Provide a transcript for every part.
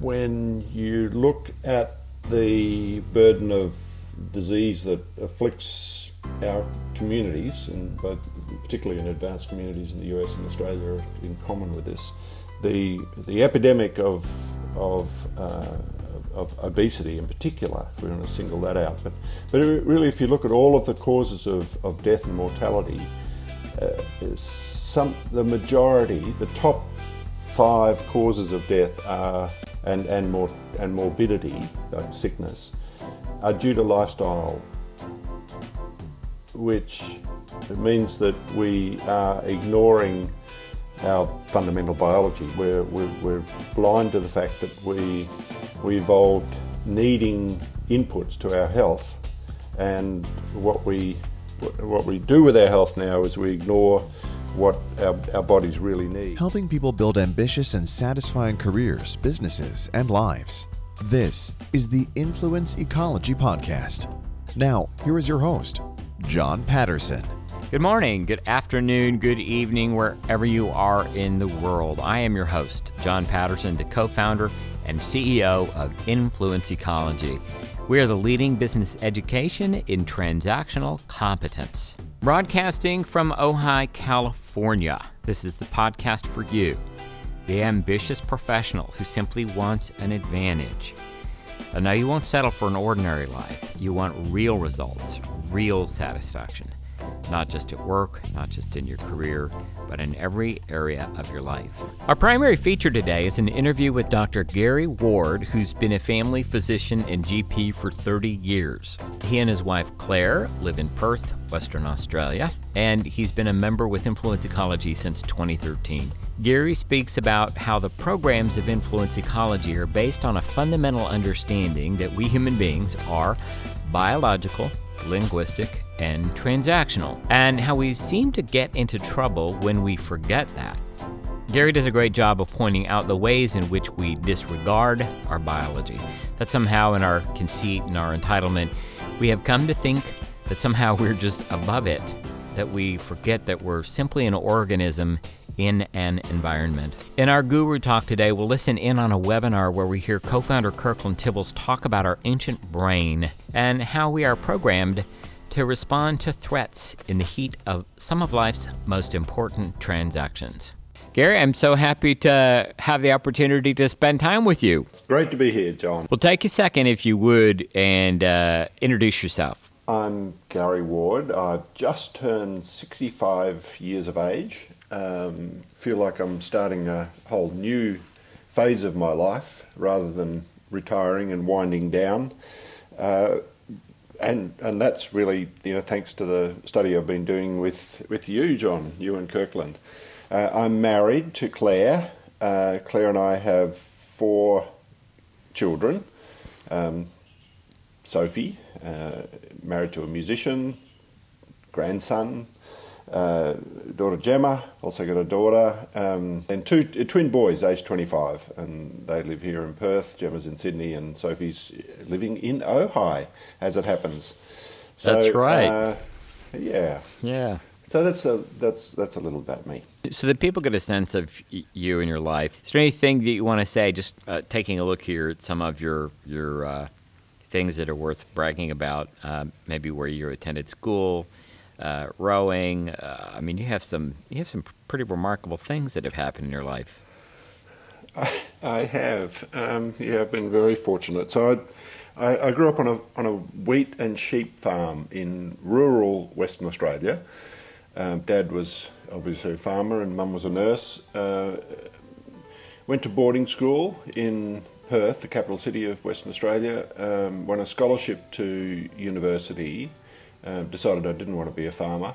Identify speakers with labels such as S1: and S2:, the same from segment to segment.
S1: When you look at the burden of disease that afflicts our communities, and particularly in advanced communities in the US and Australia, are in common with this. The the epidemic of of uh, of obesity in particular, if we want to single that out. But, but really, if you look at all of the causes of, of death and mortality, uh, some, the majority, the top five causes of death are, and, and, more, and morbidity, sickness, are due to lifestyle, which means that we are ignoring our fundamental biology. We're, we're, we're blind to the fact that we, we evolved needing inputs to our health, and what we, what we do with our health now is we ignore what our, our bodies really need.
S2: Helping people build ambitious and satisfying careers, businesses, and lives. This is the Influence Ecology Podcast. Now, here is your host, John Patterson.
S3: Good morning, good afternoon, good evening, wherever you are in the world. I am your host, John Patterson, the co founder and CEO of Influence Ecology. We are the leading business education in transactional competence. Broadcasting from Ojai, California, this is the podcast for you, the ambitious professional who simply wants an advantage. And now you won't settle for an ordinary life. You want real results, real satisfaction not just at work, not just in your career, but in every area of your life. Our primary feature today is an interview with Dr. Gary Ward, who's been a family physician and GP for 30 years. He and his wife Claire live in Perth, Western Australia, and he's been a member with Influence Ecology since 2013. Gary speaks about how the programs of influence ecology are based on a fundamental understanding that we human beings are biological, linguistic, and transactional, and how we seem to get into trouble when we forget that. Gary does a great job of pointing out the ways in which we disregard our biology, that somehow in our conceit and our entitlement, we have come to think that somehow we're just above it, that we forget that we're simply an organism in an environment. In our Guru Talk today, we'll listen in on a webinar where we hear co founder Kirkland Tibbles talk about our ancient brain and how we are programmed to respond to threats in the heat of some of life's most important transactions. Gary, I'm so happy to have the opportunity to spend time with you.
S1: It's great to be here, John.
S3: Well, take a second, if you would, and uh, introduce yourself.
S1: I'm Gary Ward. I've just turned 65 years of age. Um, feel like I'm starting a whole new phase of my life rather than retiring and winding down. Uh, and and that's really you know thanks to the study I've been doing with with you, John, you and Kirkland. Uh, I'm married to Claire. Uh, Claire and I have four children. Um, Sophie, uh, married to a musician, grandson, uh, daughter Gemma, also got a daughter, um, and two uh, twin boys, aged 25, and they live here in Perth. Gemma's in Sydney, and Sophie's living in Ojai, as it happens.
S3: So, that's right. Uh,
S1: yeah.
S3: Yeah.
S1: So that's a that's that's a little about me.
S3: So that people get a sense of you and your life. Is there anything that you want to say? Just uh, taking a look here at some of your your uh, things that are worth bragging about. Uh, maybe where you attended school, uh, rowing. Uh, I mean, you have some you have some pretty remarkable things that have happened in your life.
S1: I, I have. Um, yeah, I've been very fortunate. So I, I, grew up on a on a wheat and sheep farm in rural Western Australia. Um, Dad was obviously a farmer, and Mum was a nurse. Uh, went to boarding school in Perth, the capital city of Western Australia. Um, won a scholarship to university um, decided I didn't want to be a farmer.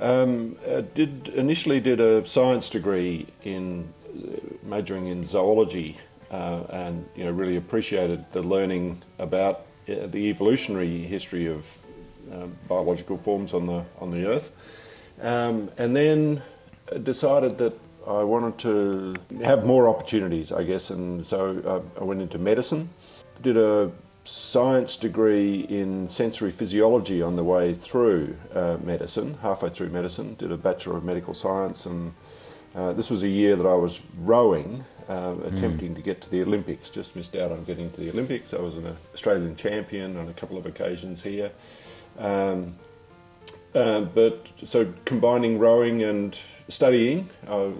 S1: Um, I did initially did a science degree in uh, majoring in zoology, uh, and you know really appreciated the learning about uh, the evolutionary history of uh, biological forms on the on the earth, um, and then decided that I wanted to have more opportunities, I guess, and so I went into medicine. Did a science degree in sensory physiology on the way through uh, medicine, halfway through medicine, did a Bachelor of Medical Science, and uh, this was a year that I was rowing um, attempting to get to the Olympics. Just missed out on getting to the Olympics. I was an Australian champion on a couple of occasions here. Um, uh, but so combining rowing and studying, I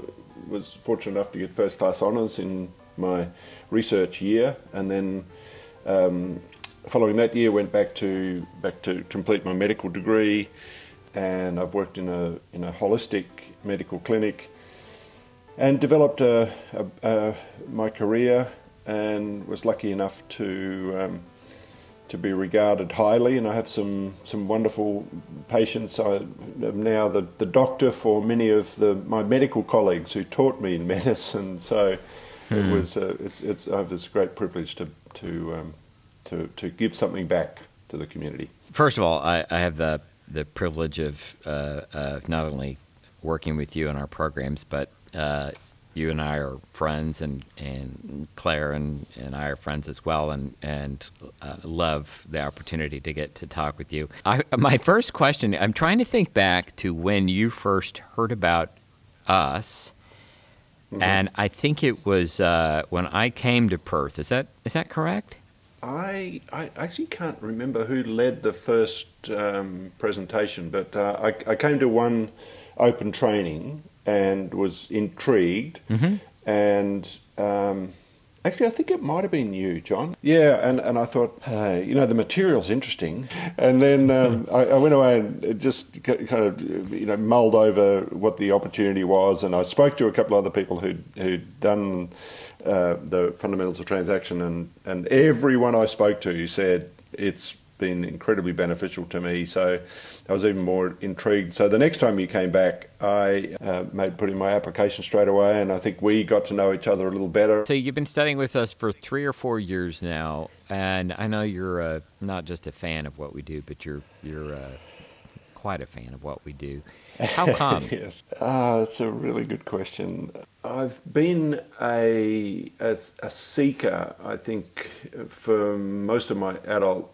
S1: was fortunate enough to get first class honours in my research year, and then um, following that year went back to back to complete my medical degree, and I've worked in a in a holistic medical clinic, and developed a, a, a my career, and was lucky enough to. Um, to be regarded highly, and I have some, some wonderful patients. I am now the, the doctor for many of the, my medical colleagues who taught me in medicine. So it
S3: Hmm.
S1: was uh, it's, it's, I have this great privilege to to, um, to to give something back to the community.
S3: First of all, I, I have the the privilege of uh, of not only working with you in our programs, but uh, you and I are friends, and, and Claire and, and I are friends as well, and and uh, love the opportunity to get to talk with you. I, my first question, I'm trying to think back to when you first heard about us. And I think it was uh, when I came to Perth. Is that is that correct?
S1: I, I actually can't remember who led the first um, presentation, but uh, I, I came to one open training and was intrigued. And um, actually, I think it might have been you, John. Yeah, and, and I thought, hey, you know, the material's interesting. And then um, I, I went away and just kind of, you know, mulled over what the opportunity was. And I spoke to a couple of other people who'd, who'd done uh, the fundamentals of transaction, and, and everyone I spoke to said it's been incredibly beneficial to me. So I was even more intrigued. So the next time you came back, I uh, made put in my application straight away, and I think we got to know each other a little better.
S3: So you've been studying with us for three or four years now, and I know you're uh, not just a fan of what we do, but you're you're uh, quite a fan of what we do. How come?
S1: yes, ah, that's a really good question. I've been a, a a seeker, I think, for most of my adult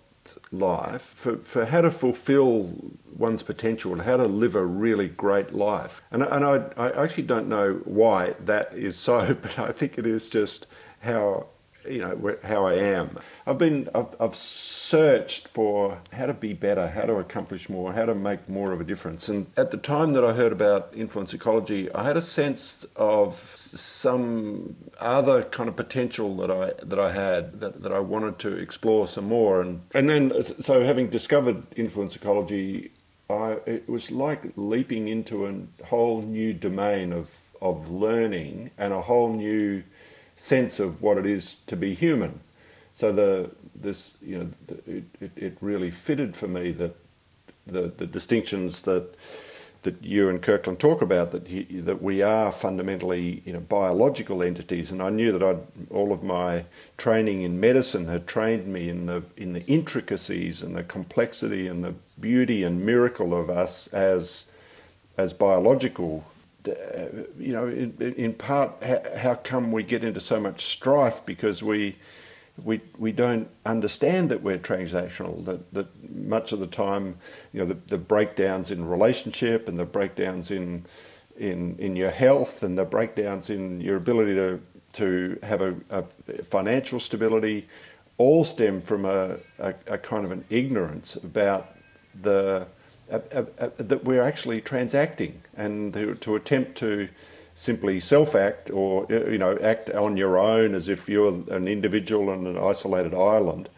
S1: life for, for how to fulfill one's potential and how to live a really great life. And, and I, I actually don't know why that is so, but I think it is just how you know how I am. I've been I've, I've searched for how to be better, how to accomplish more, how to make more of a difference. And at the time that I heard about influence ecology, I had a sense of some other kind of potential that I that I had that, that I wanted to explore some more. And and then uh, so having discovered influence ecology, I it was like leaping into a whole new domain of of learning and a whole new sense of what it is to be human. So the this you know the, it, it, really fitted for me that the the distinctions that that you and Kirkland talk about that he, that we are fundamentally you know biological entities, and I knew that I'd all of my training in medicine had trained me in the in the intricacies and the complexity and the beauty and miracle of us as as biological you know, in, in part, how, how come we get into so much strife because we we we don't understand that we're transactional. That that much of the time, you know, the, the breakdowns in relationship and the breakdowns in in in your health and the breakdowns in your ability to to have a, a financial stability, all stem from a, a, a kind of an ignorance about the uh, uh, uh, that we're actually transacting and to, attempt to simply self-act or uh, you know act on your own as if you're an individual on an isolated island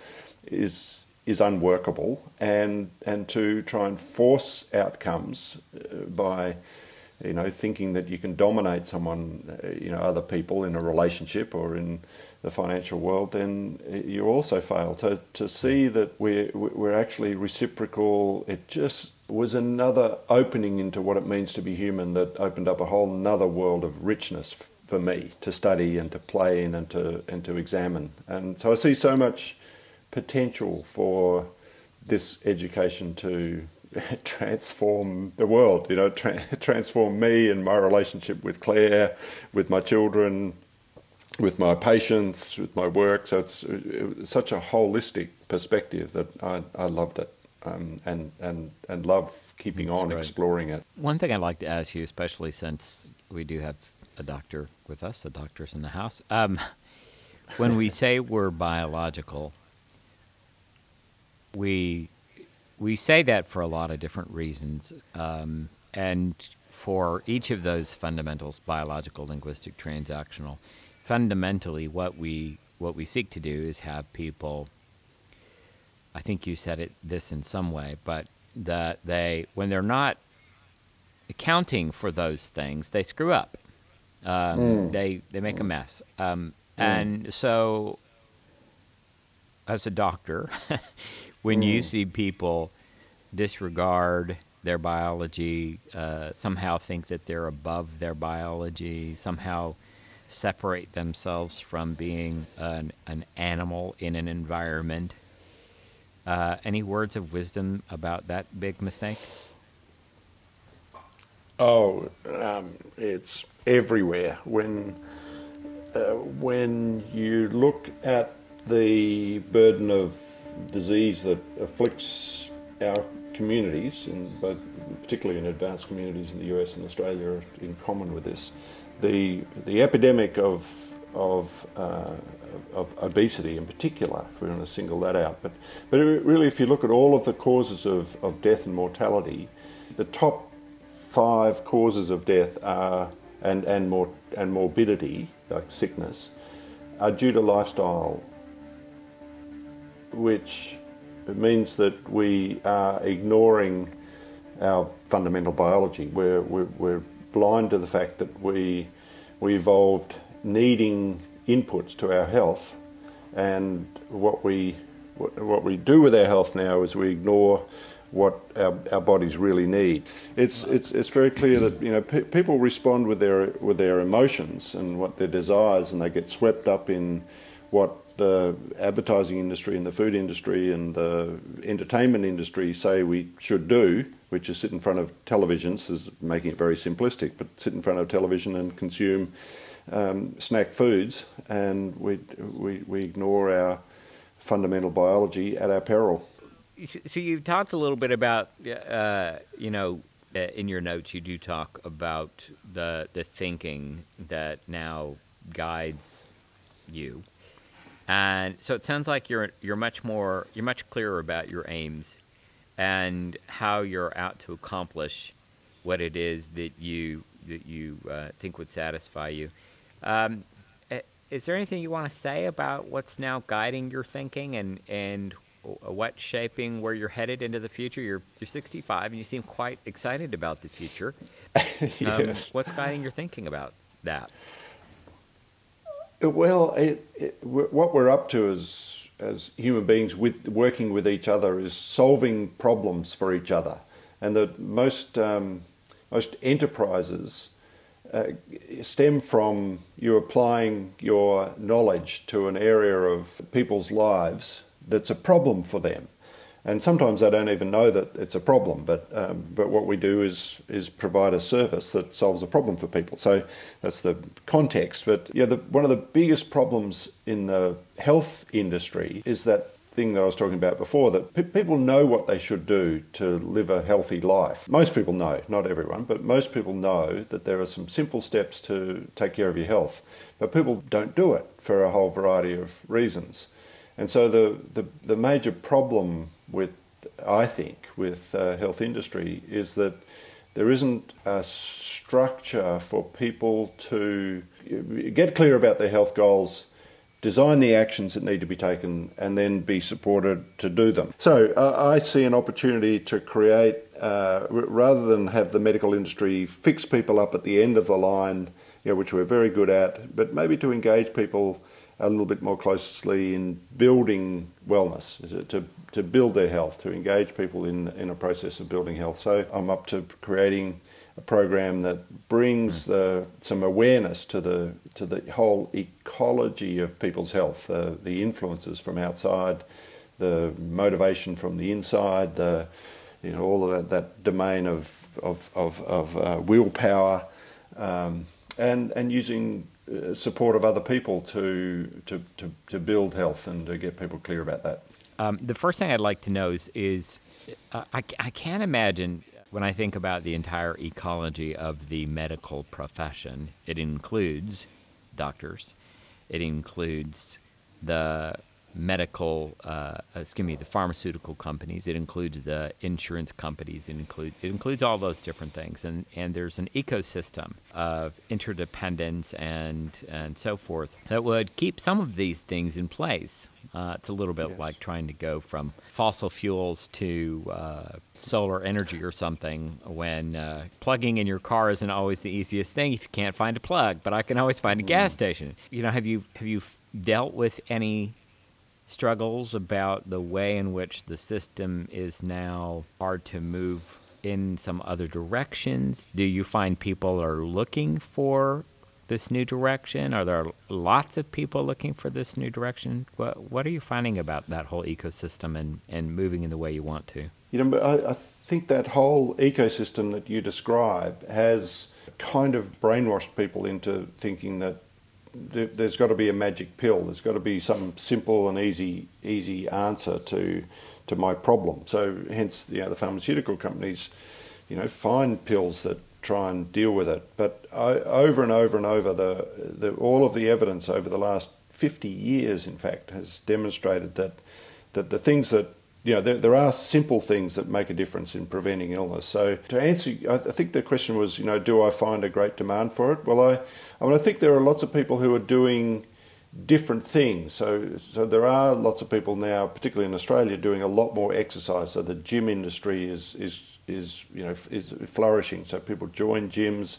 S1: is is unworkable and and to try and force outcomes uh, by you know thinking that you can dominate someone uh, you know other people in a relationship or in the financial world then you also fail. To to see that we're we're actually reciprocal it just was another opening into what it means to be human that opened up a whole another world of richness for me to study and to play in and to and to examine and so I see so much potential for this education to transform the world, you know, tra- transform me and my relationship with Claire, with my children, with my patients, with my work. So it's, it's such a holistic perspective that I, I loved it um, and, and, and love keeping on
S3: great.
S1: exploring it.
S3: One thing I'd like to ask you, especially since we do have a doctor with us, a doctor's in the house. Um, when we say we're biological, we we say that for a lot of different reasons, um, and for each of those fundamentals, biological, linguistic, transactional, fundamentally, what we what we seek to do is have people. I think you said it this in some way, but that they when they're not accounting for those things, they screw up. Um, mm. They they make a mess, um, mm. and so as a doctor, when mm. you see people disregard their biology, uh, somehow think that they're above their biology, somehow separate themselves from being an, an animal in an environment. Uh, any words of wisdom about that big mistake?
S1: Oh, um, it's everywhere. When uh, when you look at the burden of disease that afflicts our communities, in both, particularly in advanced communities in the US and Australia, in common with this. The the epidemic of of uh, of obesity in particular, if we want to single that out. But but really, if you look at all of the causes of, of death and mortality, the top five causes of death are and and more and morbidity like sickness are due to lifestyle, which means that we are ignoring our fundamental biology. We're, we're, we're blind to the fact that we we evolved needing inputs to our health, and what we what we do with our health now is we ignore what our, our bodies really need. It's, it's, it's very clear that you know pe- people respond with their with their emotions and what their desires, and they get swept up in what the advertising industry and the food industry and the entertainment industry say we should do, which is sit in front of televisions, is making it very simplistic, but sit in front of television and consume um, snack foods, and we, we, we ignore our fundamental biology at our peril
S3: so you've talked a little bit about, uh, you know, uh, in your notes you do talk about the the thinking that now guides you, and so it sounds like you're you're much more you're much clearer about your aims, and how you're out to accomplish what it is that you that you uh, think would satisfy you. Um, uh, is there anything you want to say about what's now guiding your thinking and, and what shaping where you're headed into the future. You're you're 65 and you seem quite excited about the future. Um, yes. Um, what's guiding your thinking about that?
S1: Well, it, it, what we're up to as as human beings, with working with each other, is solving problems for each other, and the most um, most enterprises. Uh, stem from you applying your knowledge to an area of people's lives that's a problem for them. And sometimes they don't even know that it's a problem, but um, but what we do is is provide a service that solves a problem for people. So that's the context. But yeah, the, one of the biggest problems in the health industry is that thing that I was talking about before that pe- people know what they should do to live a healthy life. Most people know, not everyone, but most people know that there are some simple steps to take care of your health. But people don't do it for a whole variety of reasons. And so the, the, the major problem with, I think, with uh, health industry is that there isn't a structure for people to get clear about their health goals, design the actions that need to be taken, and then be supported to do them. So uh, I see an opportunity to create, uh, rather than have the medical industry fix people up at the end of the line, you know, which we're very good at, but maybe to engage people a little bit more closely in building wellness, to, to build their health, to engage people in, in a process of building health. So I'm up to creating a program that brings the, some awareness to the, to the whole ecology of people's health, uh, the influences from outside, the motivation from the inside, the, you know, all of that, that domain of, of, of, of uh, willpower, um, and, and using uh, support of other people to, to, to, to, build health and to get people clear about that.
S3: Um, the first thing I'd like to know is, is uh, I, I can't imagine when I think about the entire ecology of the medical profession, it includes doctors, it includes the medical, uh, excuse me, the pharmaceutical companies. It includes the insurance companies. It include it includes all those different things, and and there's an ecosystem of interdependence and and so forth that would keep some of these things in place. Uh, it's a little bit
S1: Yes.
S3: like trying to go from fossil fuels to uh, solar energy or something when uh, plugging in your car isn't always the easiest thing if you can't find a plug, but I can always find a gas station. You know, have you have you dealt with any struggles about the way in which the system is now hard to move in some other directions? Do you find people are looking for this new direction? Are there lots of people looking for this new direction? What, what are you finding about that whole ecosystem and, and moving in the way you want to?
S1: You know, I, I think that whole ecosystem that you describe has kind of brainwashed people into thinking that there's got to be a magic pill. There's got to be some simple and easy easy answer to to my problem. So hence, you know, the pharmaceutical companies, you know, find pills that try and deal with it. But I, over and over and over, the, the all of the evidence over the last 50 years, in fact, has demonstrated that that the things that you know there, there are simple things that make a difference in preventing illness. So to answer, I think the question was, you know, do I find a great demand for it? Well, I I mean I think there are lots of people who are doing different things. So, so there are lots of people now, particularly in Australia, doing a lot more exercise. So the gym industry is is is you know is flourishing. So people join gyms,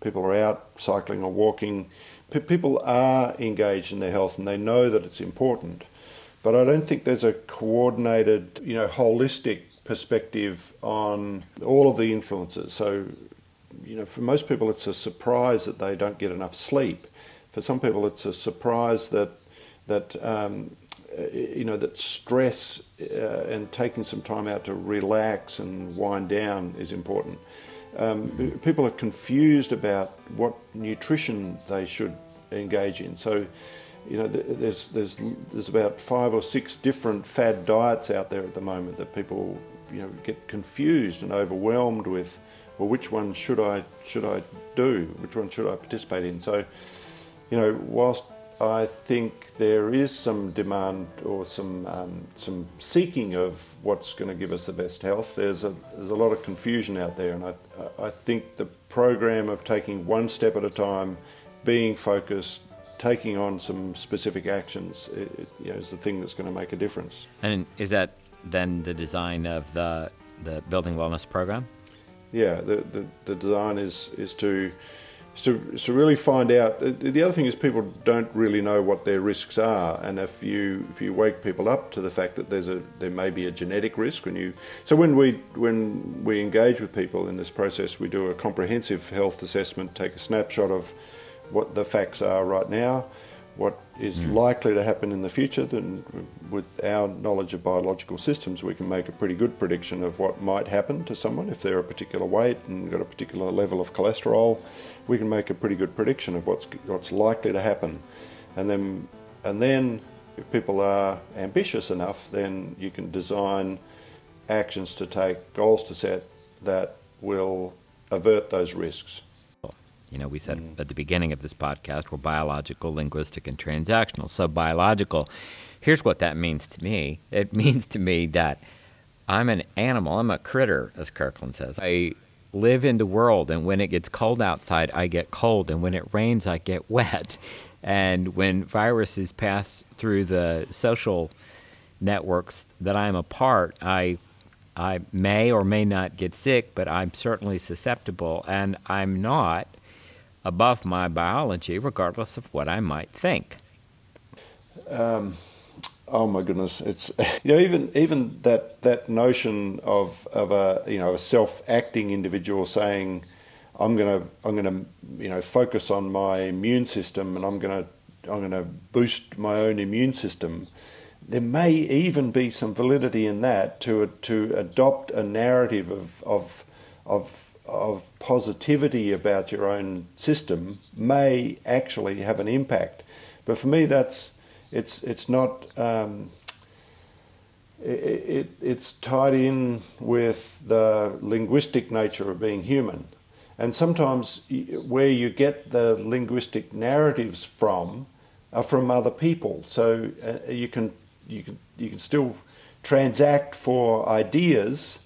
S1: people are out cycling or walking. Pe- People are engaged in their health and they know that it's important. But I don't think there's a coordinated, you know, holistic perspective on all of the influences. So, you know, for most people, it's a surprise that they don't get enough sleep. For some people, it's a surprise that that um, you know that stress uh, and taking some time out to relax and wind down is important. Um, people are confused about what nutrition they should engage in. So, you know, there's there's there's about five or six different fad diets out there at the moment that people you know get confused and overwhelmed with. Well, which one should I should I do? Which one should I participate in? So, you know, whilst I think there is some demand or some um, some seeking of what's going to give us the best health, there's a there's a lot of confusion out there, and I I think the program of taking one step at a time, being focused, taking on some specific actions, it, you know, is the thing that's going to make a difference.
S3: And is that then the design of the, the Building Wellness program?
S1: yeah, the, the, the design is is to is to, really find out. The the other thing is people don't really know what their risks are, and if you if you wake people up to the fact that there's a there may be a genetic risk when you so when we when we engage with people in this process, we do a comprehensive health assessment, take a snapshot of what the facts are right now, what is hmm. likely to happen in the future. Then, with our knowledge of biological systems, we can make a pretty good prediction of what might happen to someone if they're a particular weight and got a particular level of cholesterol. We can make a pretty good prediction of what's what's likely to happen, and then and then if people are ambitious enough, then you can design actions to take, goals to set that will avert those risks.
S3: You know, we said mm. at the beginning of this podcast we're biological, linguistic, and transactional. So, biological, here's what that means to me it means to me that I'm an animal, I'm a critter, as Kirkland says. I live in the world, and when it gets cold outside, I get cold, and when it rains, I get wet. And when viruses pass through the social networks that I'm a part, I I may or may not get sick, but I'm certainly susceptible, and I'm not above my biology, regardless of what I might think.
S1: Um, oh my goodness! It's you know even even that that notion of of a you know a self acting individual saying, I'm gonna I'm gonna you know focus on my immune system and I'm gonna I'm gonna boost my own immune system. There may even be some validity in that to to adopt a narrative of of of of positivity about your own system may actually have an impact. But for me, that's it's it's not. Um, it, it's tied in with the linguistic nature of being human. And sometimes where you get the linguistic narratives from are from other people. So uh, you can you can you can still transact for ideas.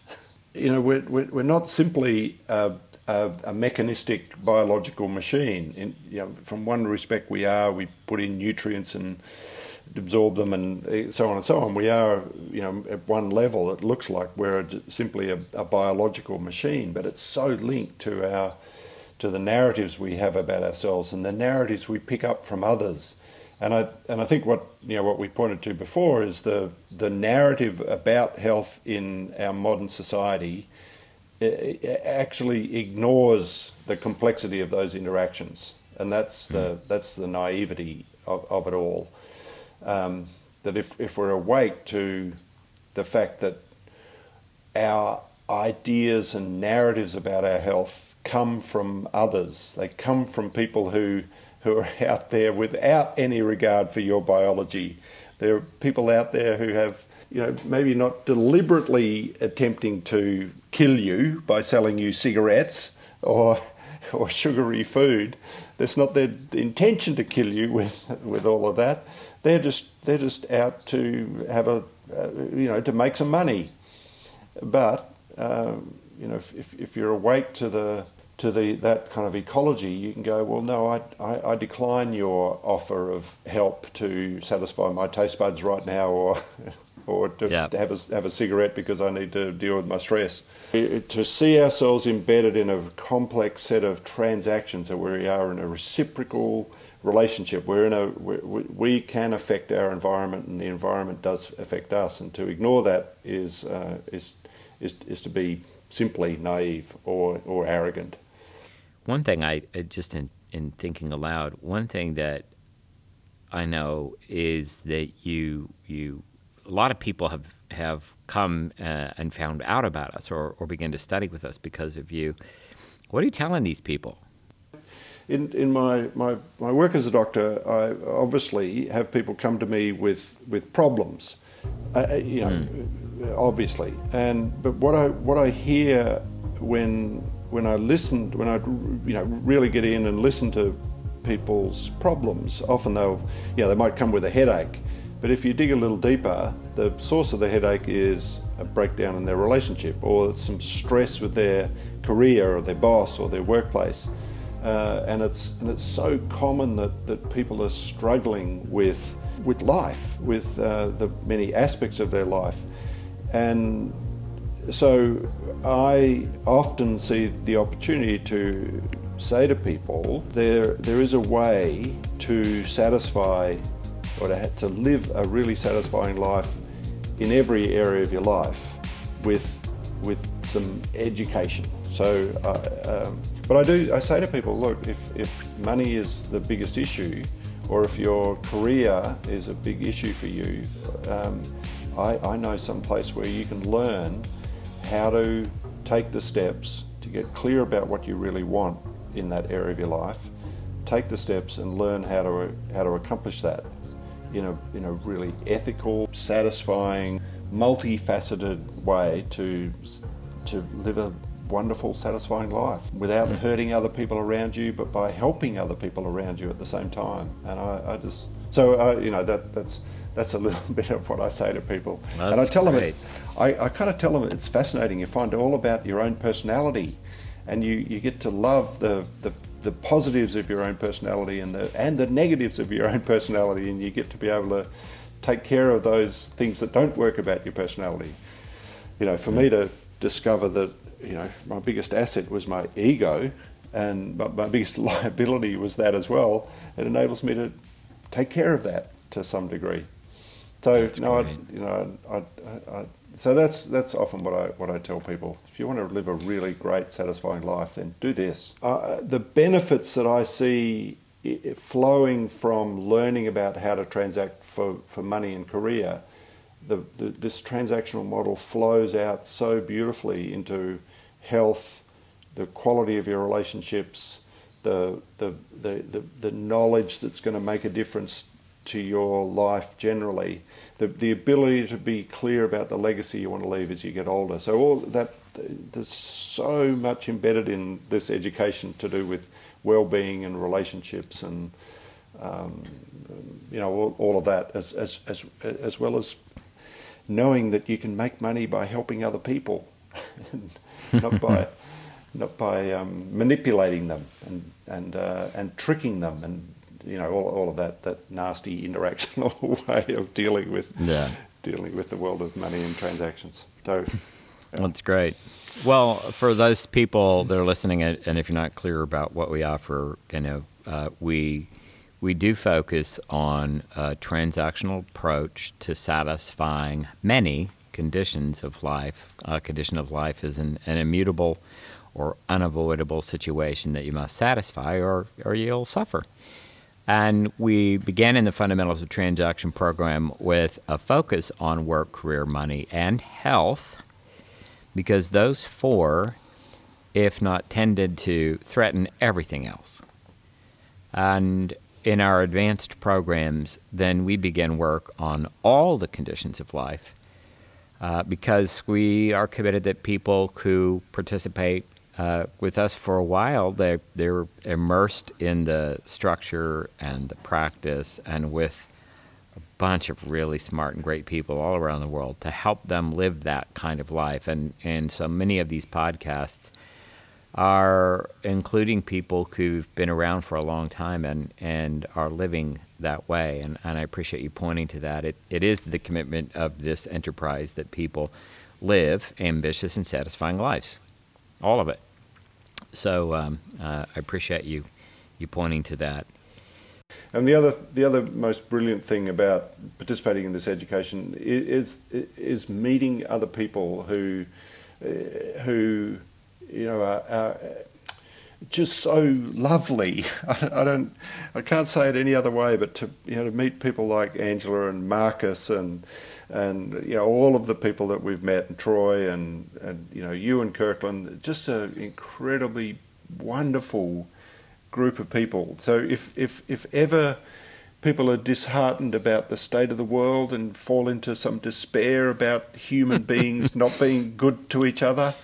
S1: You know, we're, we're not simply a, a, a mechanistic biological machine. In, you know, from one respect, we are. We put in nutrients and absorb them and eh, so on and so on. We are, you know, at one level, it looks like we're simply a, a, biological machine, but it's so linked to our to the narratives we have about ourselves and the narratives we pick up from others. And I and I think what you know what we pointed to before is the the narrative about health in our modern society actually ignores the complexity of those interactions, and that's the hmm. that's the naivety of, of it all um, that if, if we're awake to the fact that our ideas and narratives about our health come from others, they come from people who, who are out there without any regard for your biology. There are people out there who have you know, maybe not deliberately attempting to kill you by selling you cigarettes or or sugary food. That's not their intention to kill you with with all of that. They're just they're just out to have a uh, you know to make some money. But um, you know if, if you're awake to the to the that kind of ecology, you can go, well, no, I, I, I, decline your offer of help to satisfy my taste buds right now, or or to, yeah. to have a have a cigarette because I need to deal with my stress. To see ourselves embedded in a complex set of transactions, where we are in a reciprocal relationship. We're in a we, we can affect our environment, and the environment does affect us. And to ignore that is uh, is, is is to be simply naive or or arrogant.
S3: One thing I just in in thinking aloud, one thing that I know is that you you a lot of people have have come uh, and found out about us or, or begin to study with us because of you. What are you telling these people?
S1: in, in my, my, my work as a doctor, I obviously have people come to me with, with problems, uh, uh you know, mm. obviously. And, but what I, what I hear when, when I listen, when I you know, really get in and listen to people's problems, often they'll, you know, they might come with a headache. But if you dig a little deeper, the source of the headache is a breakdown in their relationship or some stress with their career or their boss or their workplace. Uh, and it's and it's so common that, that people are struggling with with life, with uh, the many aspects of their life, and so I often see the opportunity to say to people there there is a way to satisfy or to, to live a really satisfying life in every area of your life with with some education. So. Uh, um, but I do, I say to people, look, if, if money is the biggest issue, or if your career is a big issue for you, um, I, I know some place where you can learn how to take the steps to get clear about what you really want in that area of your life, take the steps and learn how to, how to accomplish that in a, in a really ethical, satisfying, multifaceted way to, to live a wonderful, satisfying life without mm. hurting other people around you, but by helping other people around you at the same time. And I, I just so uh, you know that that's that's a little bit of what I say to people.
S3: Well,
S1: and I tell
S3: great.
S1: them, I, I kind of tell them it's fascinating. You find all about your own personality, and you, you get to love the, the the positives of your own personality and the and the negatives of your own personality, and you get to be able to take care of those things that don't work about your personality. You know, for me to discover that you know, my biggest asset was my ego, and my, my biggest liability was that as well. It enables me to take care of that to some degree. So that's no, I, you know, I, I, I, so that's that's often what I what I tell people. If you want to live a really great, satisfying life, then do this. Uh, the benefits that I see flowing from learning about how to transact for, for money and career, the, the, this transactional model flows out so beautifully into health, the quality of your relationships, the, the, the, the, the knowledge that's going to make a difference to your life generally. The, the ability to be clear about the legacy you want to leave as you get older. So all that there's so much embedded in this education to do with well-being and relationships and um, you know all, all of that as, as as as well as knowing that you can make money by helping other people, not by not by um, manipulating them and and uh, and tricking them and you know all, all of that that nasty interactional way of dealing with
S3: yeah.
S1: dealing with the world of money and transactions. So
S3: that's great. Well, for those people that are listening, and if you're not clear about what we offer, you know, uh, we we do focus on a transactional approach to satisfying many conditions of life. A condition of life is an, an immutable or unavoidable situation that you must satisfy, or or you'll suffer. And we began in the Fundamentals of Transaction program with a focus on work, career, money, and health, because those four, if not tended to, threaten everything else. And in our advanced programs, then we begin work on all the conditions of life uh, because we are committed that people who participate uh, with us for a while, they, they're immersed in the structure and the practice and with a bunch of really smart and great people all around the world to help them live that kind of life. And, and so many of these podcasts are including people who've been around for a long time and, and are living that way. And, and I appreciate you pointing to that. It, it is the commitment of this enterprise that people live ambitious and satisfying lives, all of it. So um, uh, I appreciate you you pointing to that.
S1: And the other the other most brilliant thing about participating in this education is is meeting other people who uh, who you know are, are just so lovely. I, don't, I can't say it any other way, but to you know to meet people like Angela and Marcus and and you know all of the people that we've met and Troy and and you know you and Kirkland, just an incredibly wonderful group of people. So if if if ever people are disheartened about the state of the world and fall into some despair about human beings not being good to each other,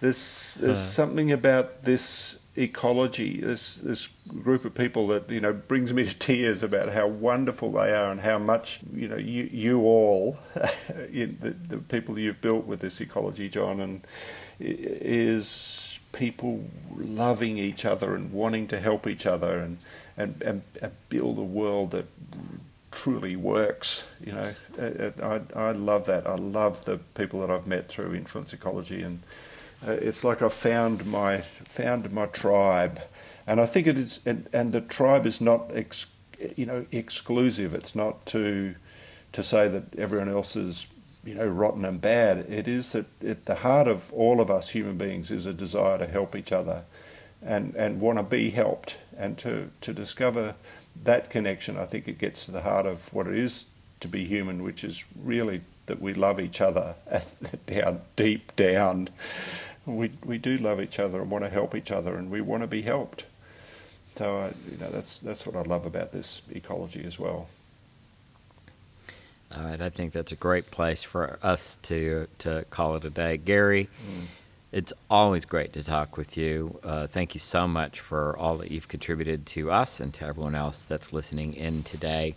S1: there's there's uh. something about this ecology, this this group of people that you know brings me to tears about how wonderful they are and how much you know you you all, the, the people you've built with this ecology, John, and is people loving each other and wanting to help each other and and, and, and build a world that truly works. You know, I, I love that. I love the people that I've met through influence ecology and Uh, it's like I found my found my tribe, and I think it is. And, and the tribe is not, ex, you know, exclusive. It's not to to say that everyone else is you know rotten and bad. It is that at the heart of all of us human beings is a desire to help each other, and and want to be helped, and to to discover that connection. I think it gets to the heart of what it is to be human, which is really that we love each other down deep down we we do love each other and want to help each other, and we want to be helped. So I, you know that's that's what I love about this ecology as well.
S3: All right, I think that's a great place for us to to call it a day, Gary. Mm. It's always great to talk with you. Uh, thank you so much for all that you've contributed to us and to everyone else that's listening in today.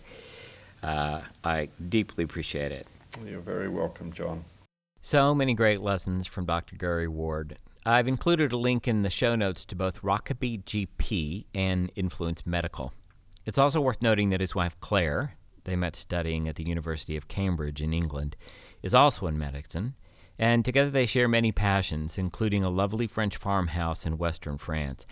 S3: Uh, I deeply appreciate it.
S1: You're very welcome, John.
S3: So many great lessons from Dr. Gary Ward. I've included a link in the show notes to both Rokeby GP and Influence Medical. It's also worth noting that his wife Claire, they met studying at the University of Cambridge in England, is also in medicine, and together they share many passions, including a lovely French farmhouse in western France.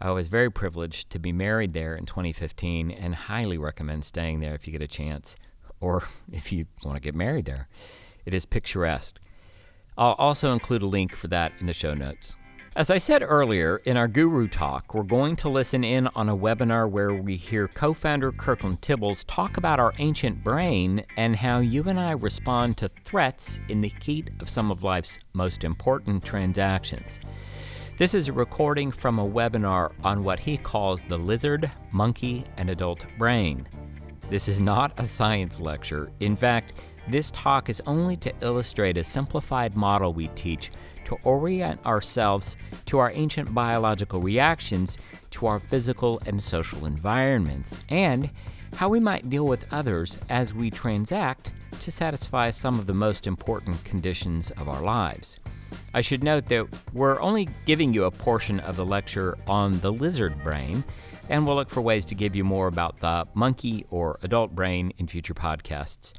S3: I was very privileged to be married there in 2015 and highly recommend staying there if you get a chance, or if you want to get married there. It is picturesque. I'll also include a link for that in the show notes. As I said earlier, in our Guru Talk, we're going to listen in on a webinar where we hear co founder Kirkland Tibbles talk about our ancient brain and how you and I respond to threats in the heat of some of life's most important transactions. This is a recording from a webinar on what he calls the lizard, monkey, and adult brain. This is not a science lecture. In fact, this talk is only to illustrate a simplified model we teach to orient ourselves to our ancient biological reactions to our physical and social environments, and how we might deal with others as we transact to satisfy some of the most important conditions of our lives. I should note that we're only giving you a portion of the lecture on the lizard brain, and we'll look for ways to give you more about the monkey or adult brain in future podcasts.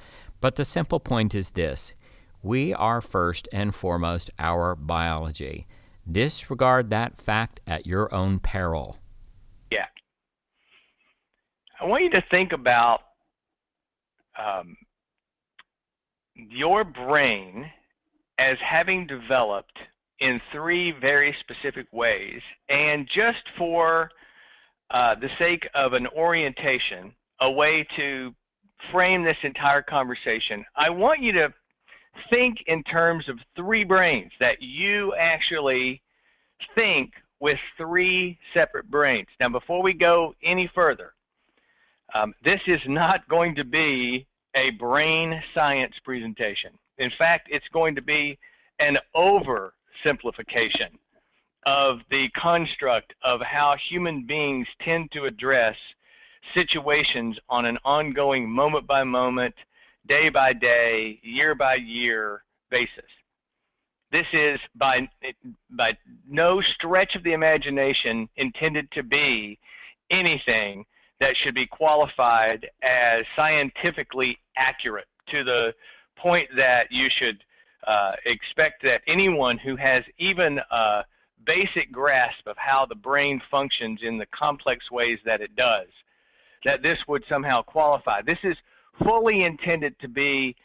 S3: But the simple point is this we are first and foremost our biology. Disregard that fact at your own peril.
S4: Yeah. I want you to think about um, your brain as having developed in three very specific ways. And just for uh, the sake of an orientation, a way to frame this entire conversation, I want you to think in terms of three brains, that you actually think with three separate brains. Now, before we go any further, um, this is not going to be a brain science presentation. In fact, it's going to be an oversimplification of the construct of how human beings tend to address situations on an ongoing moment by moment, day by day, year by year basis. This is by, by no stretch of the imagination intended to be anything that should be qualified as scientifically accurate to the point that you should uh, expect that anyone who has even a basic grasp of how the brain functions in the complex ways that it does, that this would somehow qualify. This is fully intended to be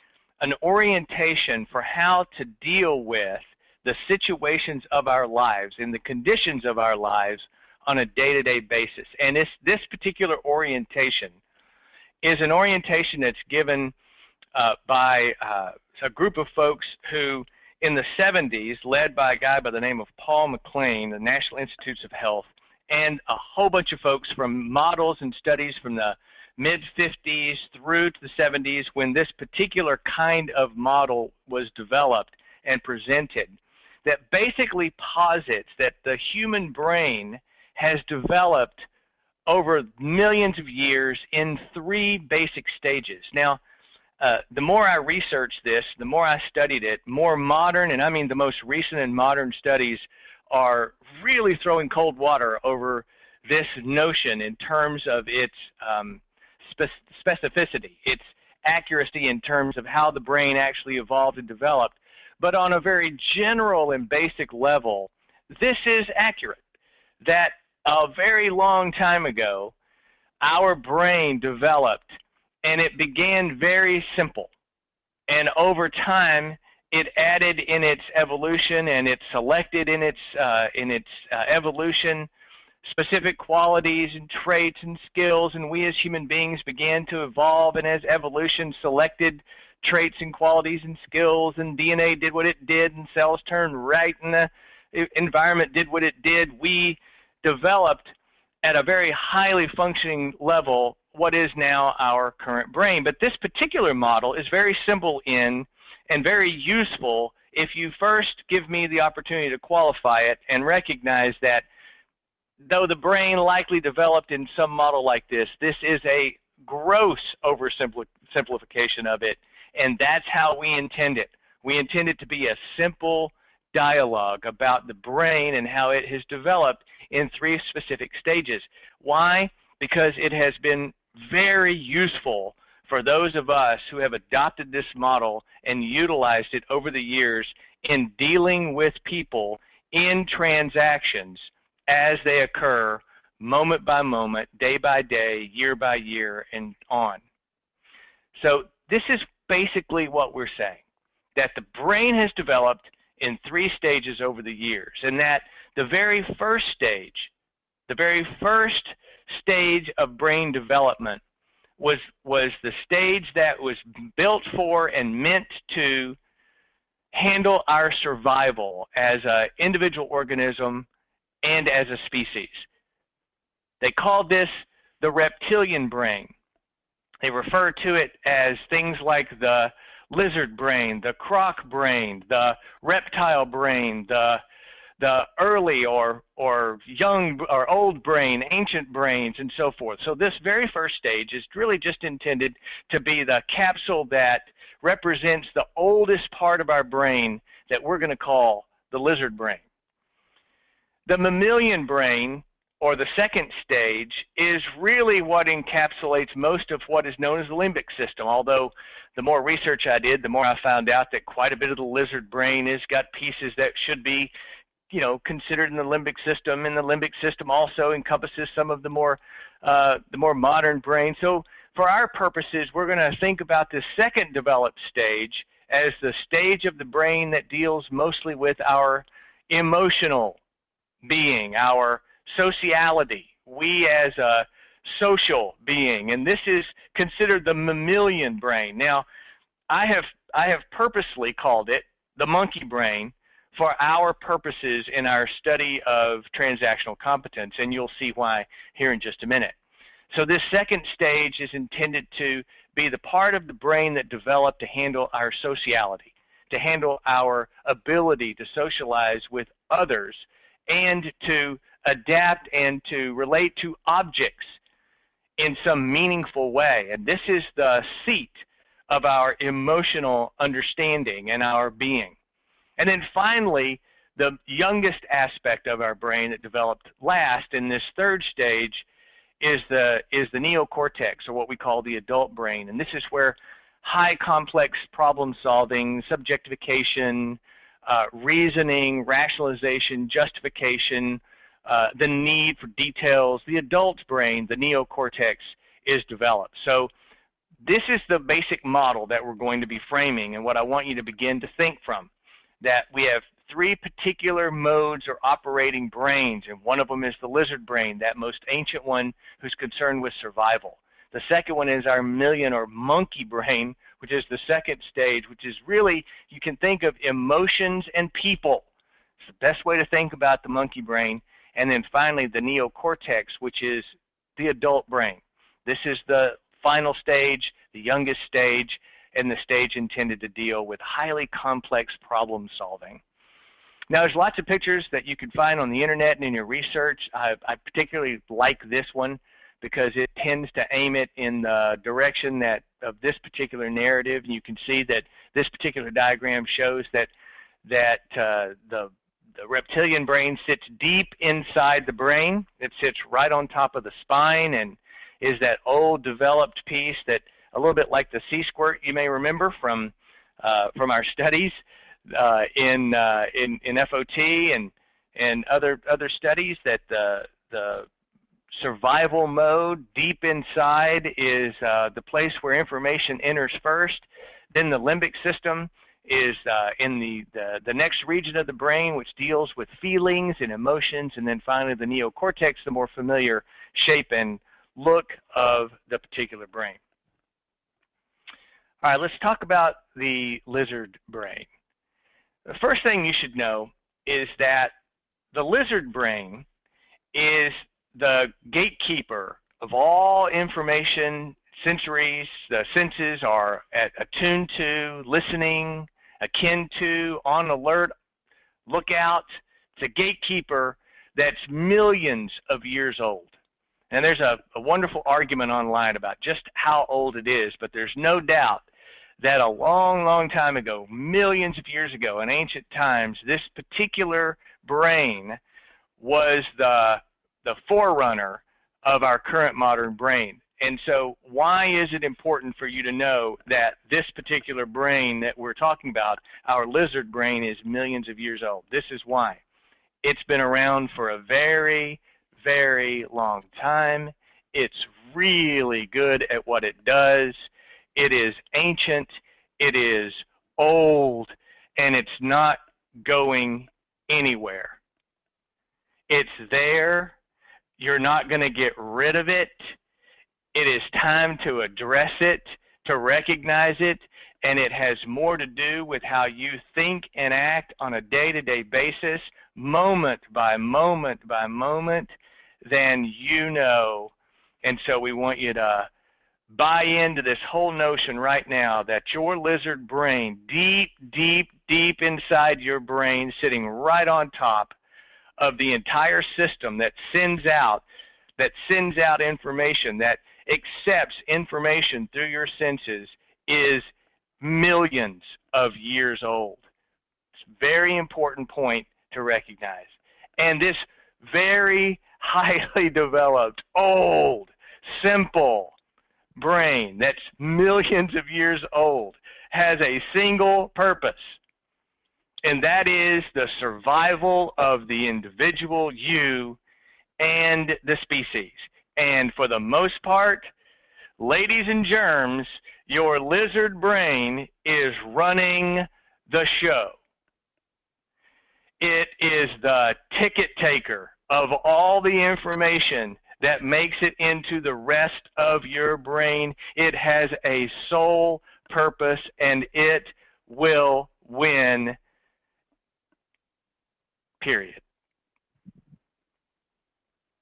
S4: an orientation for how to deal with the situations of our lives and the conditions of our lives on a day-to-day basis. And this, this particular orientation is an orientation that's given uh, by uh, a group of folks who, in the 70s, led by a guy by the name of Paul MacLean, the National Institutes of Health, and a whole bunch of folks from models and studies from the mid 50s through to the 70s when this particular kind of model was developed and presented that basically posits that the human brain has developed over millions of years in three basic stages. Now, uh, the more I researched this, the more I studied it, more modern, and I mean the most recent and modern studies are really throwing cold water over this notion in terms of its um, spe- specificity, its accuracy in terms of how the brain actually evolved and developed. But on a very general and basic level, this is accurate. That a very long time ago, our brain developed and it began very simple. And over time, it added in its evolution and it selected in its, uh, in its uh, evolution specific qualities and traits and skills. And we as human beings began to evolve. And as evolution selected traits and qualities and skills, and DNA did what it did, and cells turned right, and the environment did what it did, we developed at a very highly functioning level what is now our current brain. But this particular model is very simple in and very useful if you first give me the opportunity to qualify it and recognize that though the brain likely developed in some model like this, this is a gross oversimplification of it, and that's how we intend it. We intend it to be a simple dialogue about the brain and how it has developed in three specific stages. Why? Because it has been very useful for those of us who have adopted this model and utilized it over the years in dealing with people in transactions as they occur moment by moment, day by day, year by year, and on. So, this is basically what we're saying that the brain has developed in three stages over the years, and that the very first stage, the very first stage of brain development was was the stage that was built for and meant to handle our survival as an individual organism and as a species. They called this the reptilian brain. they refer to it as things like the lizard brain, the croc brain, the reptile brain, the the early or or young or old brain, ancient brains, and so forth. So this very first stage is really just intended to be the capsule that represents the oldest part of our brain that we're going to call the lizard brain. The mammalian brain, or the second stage, is really what encapsulates most of what is known as the limbic system, although the more research I did, the more I found out that quite a bit of the lizard brain has got pieces that should be you know considered in the limbic system and the limbic system also encompasses some of the more uh, the more modern brain. So for our purposes we're going to think about this second developed stage as the stage of the brain that deals mostly with our emotional being our sociality. We as a social being. And this is considered the mammalian brain. Now i have i have purposely called it the monkey brain for our purposes in our study of transactional competence, and you'll see why here in just a minute. So this second stage is intended to be the part of the brain that developed to handle our sociality, to handle our ability to socialize with others, and to adapt and to relate to objects in some meaningful way. And this is the seat of our emotional understanding and our being. And then finally, the youngest aspect of our brain that developed last in this third stage is the is the neocortex or what we call the adult brain. And this is where high complex problem solving subjectification uh, reasoning rationalization justification uh, the need for details the adult brain the neocortex is developed. So this is the basic model that we're going to be framing and what i want you to begin to think from that we have three particular modes or operating brains, and one of them is the lizard brain, that most ancient one who's concerned with survival. The second one is our mammalian or monkey brain, which is the second stage, which is really, you can think of emotions and people. It's the best way to think about the monkey brain. And then finally, the neocortex, which is the adult brain. This is the final stage, the youngest stage, and the stage intended to deal with highly complex problem solving. Now, there's lots of pictures that you can find on the internet and in your research. I, I particularly like this one because it tends to aim it in the direction that of this particular narrative. And you can see that this particular diagram shows that that uh, the the reptilian brain sits deep inside the brain. It sits right on top of the spine and is that old developed piece that a little bit like the sea squirt you may remember from uh, from our studies uh, in, uh, in in FOT and and other other studies that the the survival mode deep inside is uh, the place where information enters first. Then the limbic system is uh, in the, the, the next region of the brain, which deals with feelings and emotions, and then finally the neocortex, the more familiar shape and look of the particular brain. All right, let's talk about the lizard brain. The first thing you should know is that the lizard brain is the gatekeeper of all information sensories, the senses are at, attuned to, listening, akin to, on alert, lookout. It's a gatekeeper that's millions of years old. And there's a, a wonderful argument online about just how old it is, but there's no doubt that a long, long time ago, millions of years ago in ancient times, this particular brain was the, the forerunner of our current modern brain. And so, why is it important for you to know that this particular brain that we're talking about, our lizard brain, is millions of years old? This is why. It's been around for a very, very long time. It's really good at what it does. It is ancient, it is old, and it's not going anywhere. It's there. You're not going to get rid of it. It is time to address it, to recognize it, and it has more to do with how you think and act on a day to day basis, moment by moment by moment, than you know. And so we want you to buy into this whole notion right now that your lizard brain, deep, deep, deep inside your brain, sitting right on top of the entire system that sends out that sends out information that accepts information through your senses is millions of years old. It's a very important point to recognize. And this very highly developed, old, simple brain that's millions of years old has a single purpose, and that is the survival of the individual you and the species. And for the most part, ladies and germs, your lizard brain is running the show. It is the ticket taker of all the information that makes it into the rest of your brain. It has a sole purpose and it will win. Period.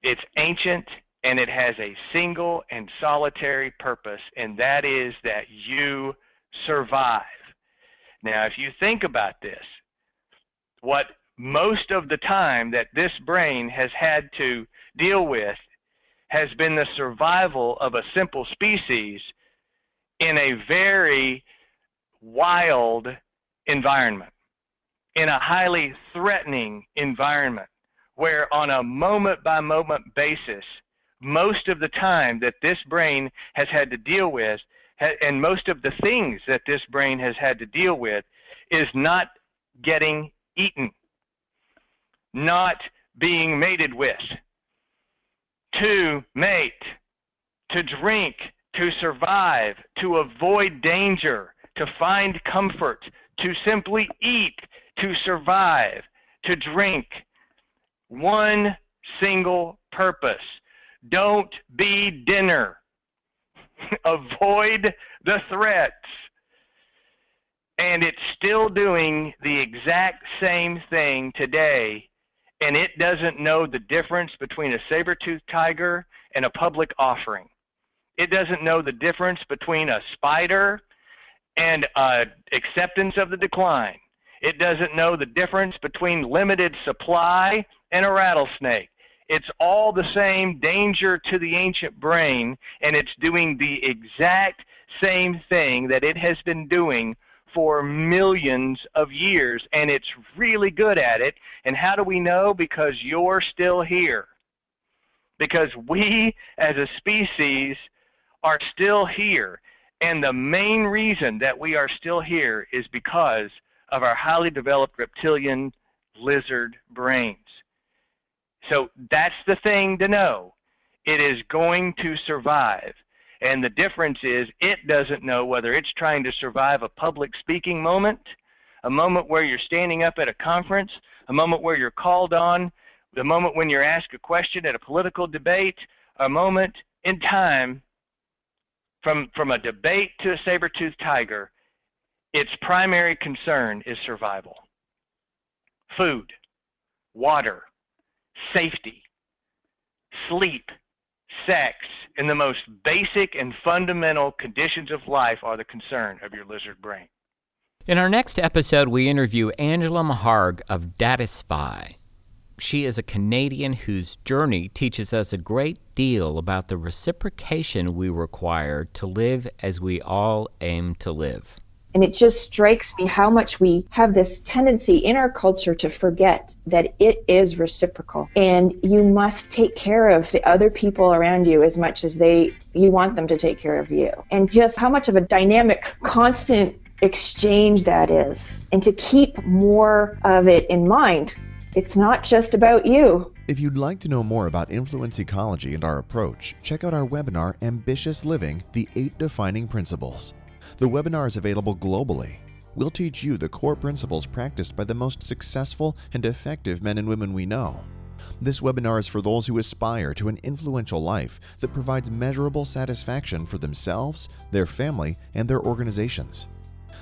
S4: It's ancient and it has a single and solitary purpose, and that is that you survive. Now, if you think about this, what most of the time that this brain has had to deal with has been the survival of a simple species in a very wild environment, in a highly threatening environment, where on a moment by moment basis, most of the time that this brain has had to deal with, and most of the things that this brain has had to deal with, is not getting eaten not being mated with, to mate, to drink, to survive, to avoid danger, to find comfort, to simply eat, to survive, to drink. One single purpose. Don't be dinner. Avoid the threats. And it's still doing the exact same thing today and it doesn't know the difference between a saber-toothed tiger and a public offering. It doesn't know the difference between a spider and uh, acceptance of the decline. It doesn't know the difference between limited supply and a rattlesnake. It's all the same danger to the ancient brain, and it's doing the exact same thing that it has been doing for millions of years, and it's really good at it. And how do we know? Because you're still here. Because we, as a species, are still here. And the main reason that we are still here is because of our highly developed reptilian lizard brains. So that's the thing to know. It is going to survive. And the difference is it doesn't know whether it's trying to survive a public speaking moment, a moment where you're standing up at a conference, a moment where you're called on, the moment when you're asked a question at a political debate, a moment in time from, from a debate to a saber-toothed tiger, its primary concern is survival. Food, water, safety, sleep, sex, and the most basic and fundamental conditions of life are the concern of your lizard brain.
S3: In our next episode, we interview Angela Maharg of Datisfy. She is a Canadian whose journey teaches us a great deal about the reciprocation we require to live as we all aim to live.
S5: And it just strikes me how much we have this tendency in our culture to forget that it is reciprocal. And you must take care of the other people around you as much as they you want them to take care of you. And just how much of a dynamic, constant exchange that is. And to keep more of it in mind. It's not just about you.
S2: If you'd like to know more about influence ecology and our approach, check out our webinar Ambitious Living The Eight Defining Principles. The webinar is available globally. We'll teach you the core principles practiced by the most successful and effective men and women we know. This webinar is for those who aspire to an influential life that provides measurable satisfaction for themselves, their family, and their organizations.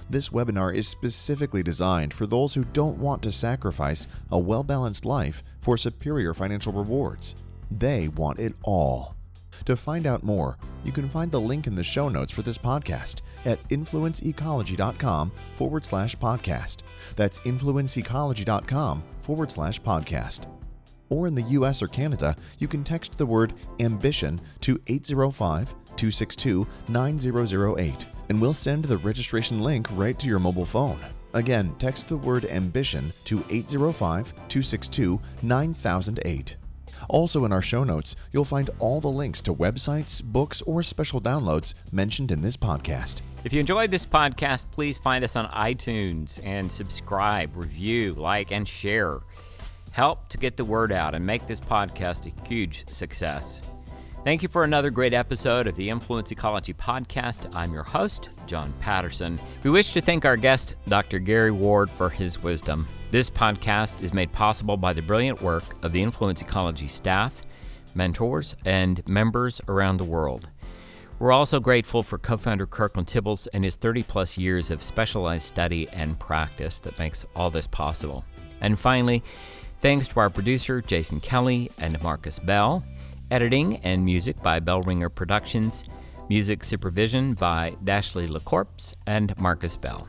S2: This webinar is specifically designed for those who don't want to sacrifice a well balanced life for superior financial rewards. They want it all. To find out more, you can find the link in the show notes for this podcast at influenceecology.com forward slash podcast. That's influenceecology.com forward slash podcast. Or in the US or Canada, you can text the word ambition to 805 262 9008 and we'll send the registration link right to your mobile phone. Again, text the word ambition to 805 262 9008. Also, in our show notes, you'll find all the links to websites, books, or special downloads mentioned in this podcast.
S3: If you enjoyed this podcast, please find us on iTunes and subscribe, review, like, and share. Help to get the word out and make this podcast a huge success. Thank you for another great episode of the Influence Ecology Podcast. I'm your host, John Patterson. We wish to thank our guest, Dr. Gary Ward, for his wisdom. This podcast is made possible by the brilliant work of the Influence Ecology staff, mentors, and members around the world. We're also grateful for co founder Kirkland Tibbles and his 30 plus years of specialized study and practice that makes all this possible. And finally, thanks to our producer, Jason Kelly, and Marcus Bell. Editing and music by Bellringer Productions. Music supervision by Dashley LaCorpse and Marcus Bell.